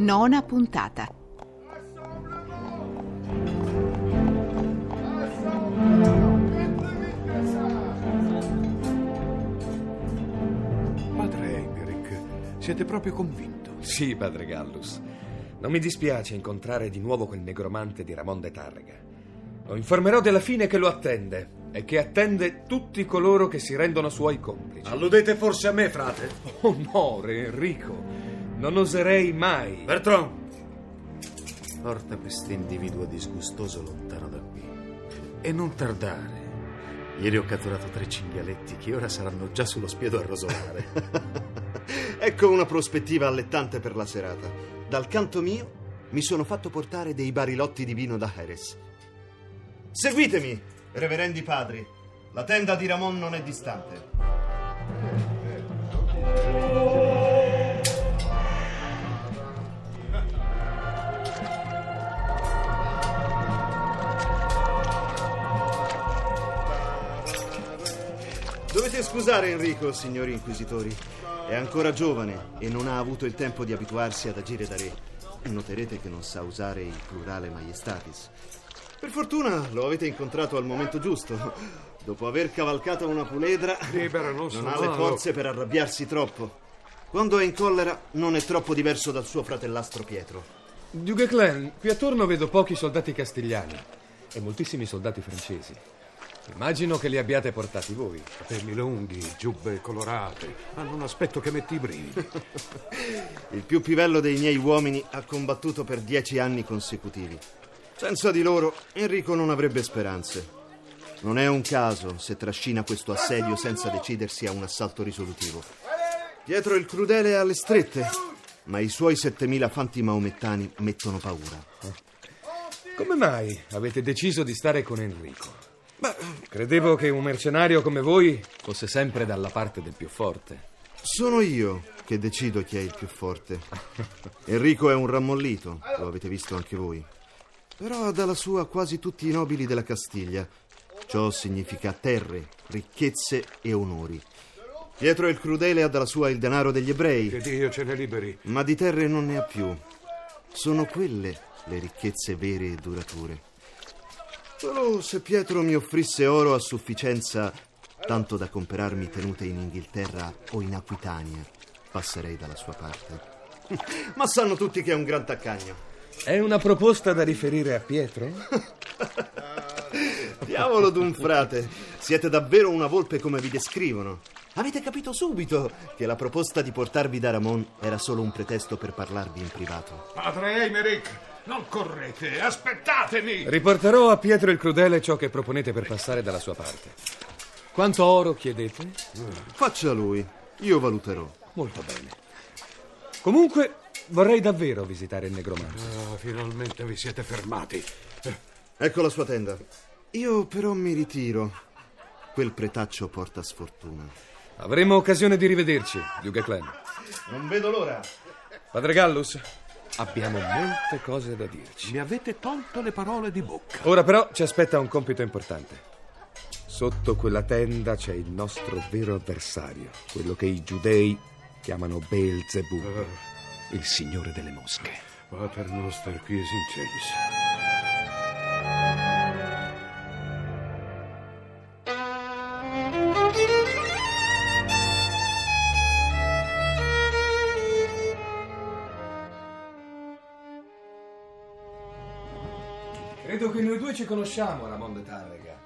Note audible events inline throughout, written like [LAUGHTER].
Nona puntata. Padre Emerick, siete proprio convinto? Sì, padre Gallus. Non mi dispiace incontrare di nuovo quel negromante di Ramon de Tarrega. Lo informerò della fine che lo attende e che attende tutti coloro che si rendono suoi complici. Alludete forse a me, frate? Oh no, re Enrico, non oserei mai. Bertrand! Porta quest'individuo disgustoso lontano da qui. E non tardare. Ieri ho catturato tre cinghialetti che ora saranno già sullo spiedo a rosolare. [LAUGHS] Ecco una prospettiva allettante per la serata. Dal canto mio mi sono fatto portare dei barilotti di vino da Jerez. Seguitemi, reverendi padri. La tenda di Ramon non è distante. Dovete scusare Enrico, signori inquisitori. È ancora giovane e non ha avuto il tempo di abituarsi ad agire da re. Noterete che non sa usare il plurale maiestatis. Per fortuna lo avete incontrato al momento giusto. Dopo aver cavalcato una puledra, Libera, non non ha le forze per arrabbiarsi troppo. Quando è in collera non è troppo diverso dal suo fratellastro Pietro. Duke Clan, qui attorno vedo pochi soldati castigliani e moltissimi soldati francesi. Immagino che li abbiate portati voi. Capelli lunghi, giubbe colorate, hanno un aspetto che mette i brividi. [LAUGHS] Il più pivello dei miei uomini ha combattuto per dieci anni consecutivi. Senza di loro, Enrico non avrebbe speranze. Non è un caso se trascina questo assedio senza decidersi a un assalto risolutivo. Pietro il crudele è alle strette, ma i suoi 7000 fanti maomettani mettono paura. Come mai avete deciso di stare con Enrico? Credevo che un mercenario come voi fosse sempre dalla parte del più forte. Sono io che decido chi è il più forte. [LAUGHS] Enrico è un rammollito, lo avete visto anche voi. Però ha dalla sua quasi tutti i nobili della Castiglia. Ciò significa terre, ricchezze e onori. Pietro il crudele ha dalla sua il denaro degli ebrei, Che Dio ce ne liberi. ma di terre non ne ha più. Sono quelle le ricchezze vere e durature. Solo se Pietro mi offrisse oro a sufficienza, tanto da comperarmi tenute in Inghilterra o in Aquitania, passerei dalla sua parte. [LAUGHS] Ma sanno tutti che è un gran taccagno. È una proposta da riferire a Pietro? [LAUGHS] Diavolo d'un frate, siete davvero una volpe come vi descrivono. Avete capito subito che la proposta di portarvi da Ramon era solo un pretesto per parlarvi in privato. Padre Emerick, non correte, aspettatemi! Riporterò a Pietro il crudele ciò che proponete per passare dalla sua parte. Quanto oro chiedete? Faccia lui, io valuterò. Molto bene. Comunque, vorrei davvero visitare il negromante. Ah, finalmente vi siete fermati. Ecco la sua tenda. Io però mi ritiro. Quel pretaccio porta sfortuna. Avremo occasione di rivederci, Duke Clan. Non vedo l'ora. Padre Gallus, abbiamo molte cose da dirci. Mi avete tolto le parole di bocca. Ora però ci aspetta un compito importante. Sotto quella tenda c'è il nostro vero avversario, quello che i giudei chiamano Beelzebub, il signore delle mosche. Pater noster qui in celis. Due ci conosciamo, Ramon de Tarrega.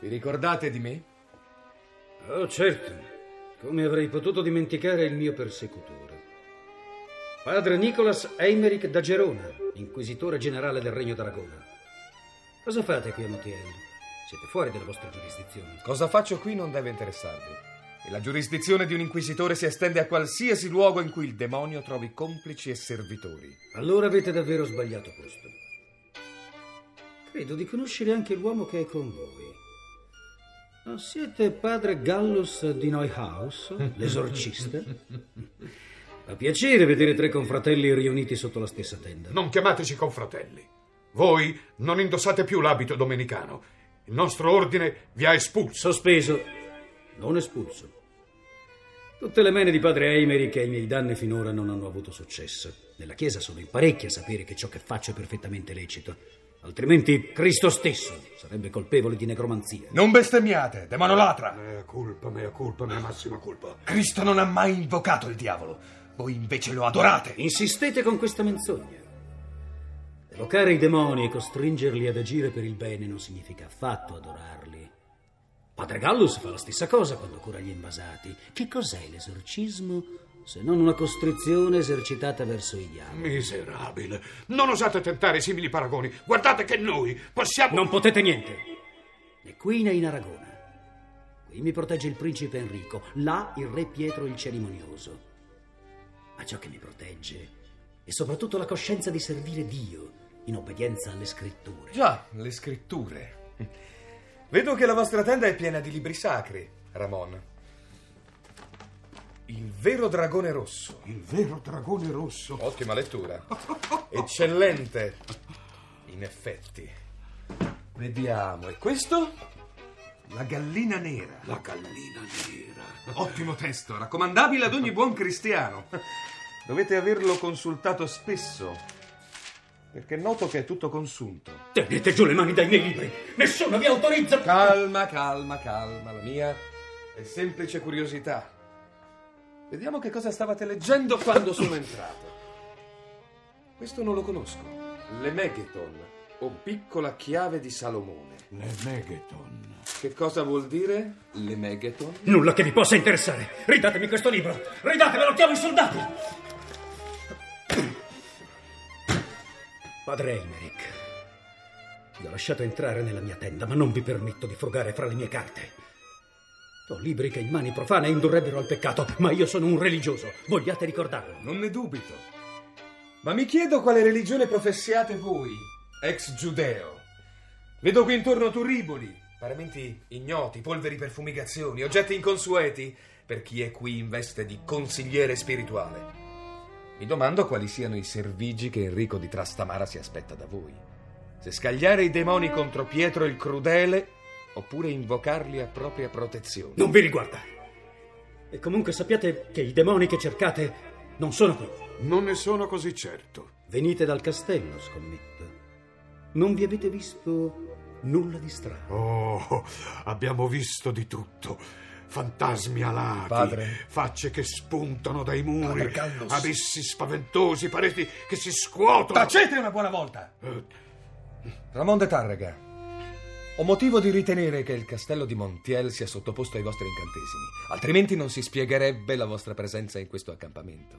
Vi ricordate di me? Oh, certo. Come avrei potuto dimenticare il mio persecutore? Padre Nicolas Eimerick da Gerona, inquisitore generale del Regno d'Aragona. Cosa fate qui a Motiel? Siete fuori dalla vostra giurisdizione. Cosa faccio qui non deve interessarvi. E la giurisdizione di un inquisitore si estende a qualsiasi luogo in cui il demonio trovi complici e servitori. Allora avete davvero sbagliato posto. Credo di conoscere anche l'uomo che è con voi. Non siete padre Gallus di Neuhaus, [LAUGHS] l'esorcista? Fa piacere vedere tre confratelli riuniti sotto la stessa tenda. Non chiamateci confratelli. Voi non indossate più l'abito domenicano. Il nostro ordine vi ha espulso. Sospeso, non espulso. Tutte le mene di padre Eimerick ai miei danni finora non hanno avuto successo. Nella Chiesa sono in parecchi a sapere che ciò che faccio è perfettamente lecito. Altrimenti Cristo stesso sarebbe colpevole di necromanzia. Non bestemmiate, demonolatra! Mea colpa, mea colpa, mea massima colpa. Cristo non ha mai invocato il diavolo. Voi invece lo adorate. Insistete con questa menzogna. Evocare i demoni e costringerli ad agire per il bene non significa affatto adorarli. Padre Gallus fa la stessa cosa quando cura gli invasati. Che cos'è l'esorcismo se non una costrizione esercitata verso i diavoli? Miserabile. Non osate tentare simili paragoni. Guardate che noi possiamo... Non potete niente. Né qui né in Aragona. Qui mi protegge il principe Enrico, là il re Pietro il cerimonioso. Ma ciò che mi protegge è soprattutto la coscienza di servire Dio in obbedienza alle scritture. Già, le scritture. Vedo che la vostra tenda è piena di libri sacri, Ramon. Il vero dragone rosso. Il vero dragone rosso. Ottima lettura. [LAUGHS] Eccellente. In effetti. Vediamo. E questo? La gallina nera. La gallina nera. Ottimo testo, raccomandabile ad ogni buon cristiano. Dovete averlo consultato spesso, perché noto che è tutto consunto. Tenete giù le mani dai miei libri! Nessuno vi autorizza! Calma, calma, calma. La mia è semplice curiosità. Vediamo che cosa stavate leggendo quando sono entrato. Questo non lo conosco. L'Emegeton, o piccola chiave di Salomone. Le Megaton. Che cosa vuol dire l'Emegeton? Nulla che vi possa interessare! Ridatemi questo libro! Ridatemelo, chiamo i soldati! [CLEARS THROAT] Padre Elmerick, vi ho lasciato entrare nella mia tenda, ma non vi permetto di frugare fra le mie carte. Ho libri che in mani profane indurrebbero al peccato, ma io sono un religioso. Vogliate ricordarlo? Non ne dubito. Ma mi chiedo quale religione professiate voi, ex giudeo. Vedo qui intorno turiboli, paramenti ignoti, polveri per fumigazioni, oggetti inconsueti per chi è qui in veste di consigliere spirituale. Mi domando quali siano i servigi che Enrico di Trastamara si aspetta da voi. Se scagliare i demoni contro Pietro il Crudele oppure invocarli a propria protezione. Non vi riguarda. E comunque sappiate che i demoni che cercate non sono qui. Non ne sono così certo. Venite dal castello, scommetto. Non vi avete visto nulla di strano. Oh, abbiamo visto di tutto. Fantasmi alati, Padre. facce che spuntano dai muri, Padre abissi spaventosi, pareti che si scuotono. Tacete una buona volta! Eh, Ramon de Tarrega, ho motivo di ritenere che il castello di Montiel sia sottoposto ai vostri incantesimi, altrimenti non si spiegherebbe la vostra presenza in questo accampamento.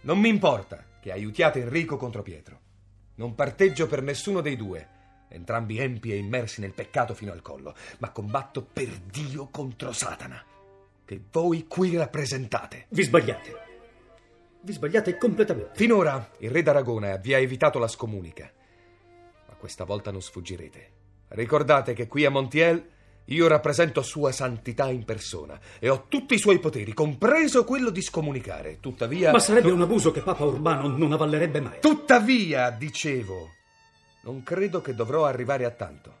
Non mi importa che aiutiate Enrico contro Pietro. Non parteggio per nessuno dei due, entrambi empi e immersi nel peccato fino al collo, ma combatto per Dio contro Satana, che voi qui rappresentate. Vi sbagliate. Vi sbagliate completamente. Finora il re d'Aragona vi ha evitato la scomunica, ma questa volta non sfuggirete. Ricordate che qui a Montiel io rappresento Sua Santità in persona e ho tutti i suoi poteri, compreso quello di scomunicare. Tuttavia. Ma sarebbe un abuso che Papa Urbano non avallerebbe mai. Tuttavia, dicevo, non credo che dovrò arrivare a tanto.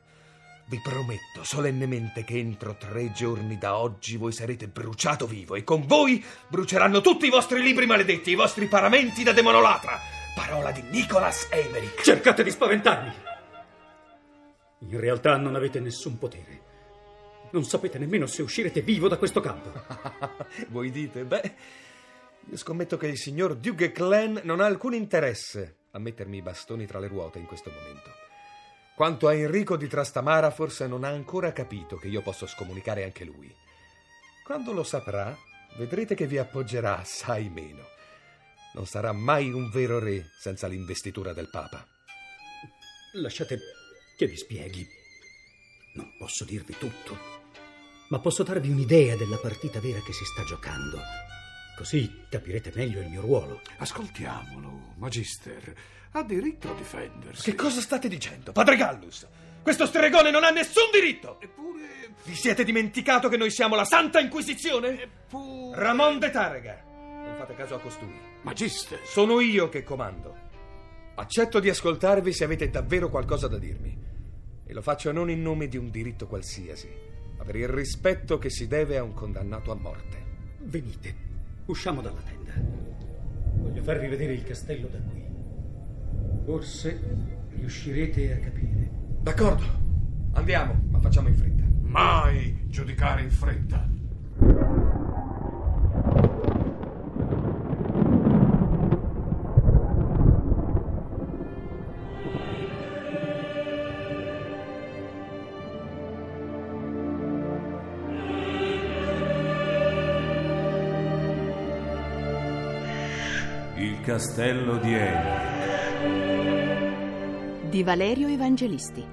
Vi prometto solennemente che entro tre giorni da oggi voi sarete bruciato vivo e con voi bruceranno tutti i vostri libri maledetti, i vostri paramenti da demonolatra. Parola di Nicholas Eimerick. Cercate di spaventarmi. In realtà non avete nessun potere. Non sapete nemmeno se uscirete vivo da questo campo. [LAUGHS] Voi dite, beh, io scommetto che il signor Duke Clan non ha alcun interesse a mettermi i bastoni tra le ruote in questo momento. Quanto a Enrico di Trastamara, forse non ha ancora capito che io posso scomunicare anche lui. Quando lo saprà, vedrete che vi appoggerà assai meno. Non sarà mai un vero re senza l'investitura del Papa. Lasciate che vi spieghi. Non posso dirvi tutto, ma posso darvi un'idea della partita vera che si sta giocando. Così capirete meglio il mio ruolo. Ascoltiamolo, Magister. Ha diritto a difendersi. Che cosa state dicendo, padre Gallus? Questo stregone non ha nessun diritto! Eppure. Vi siete dimenticato che noi siamo la Santa Inquisizione? Eppure. Ramon de Targa. Non fate caso a costui. Magister. Sono io che comando. Accetto di ascoltarvi se avete davvero qualcosa da dirmi. E lo faccio non in nome di un diritto qualsiasi, ma per il rispetto che si deve a un condannato a morte. Venite, usciamo dalla tenda. Voglio farvi vedere il castello da qui. Forse riuscirete a capire. D'accordo, andiamo, ma facciamo in fretta. Mai giudicare in fretta. Il castello di Emily. Di Valerio Evangelisti.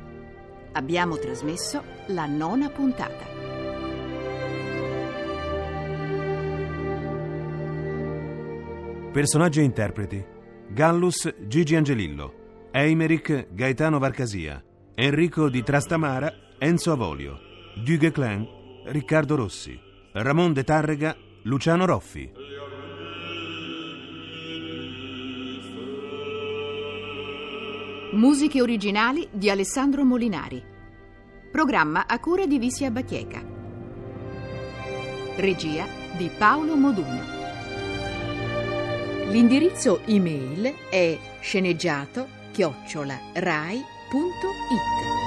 Abbiamo trasmesso la nona puntata. Personaggi e interpreti: Gallus Gigi Angelillo, Eimerick Gaetano Varcasia, Enrico di Trastamara Enzo Avolio, Duguesclin Riccardo Rossi, Ramon de Tarrega Luciano Roffi. Musiche originali di Alessandro Molinari. Programma a cura di Visia Bacheca. Regia di Paolo Modugno. L'indirizzo email è sceneggiato chiocciola rai.it.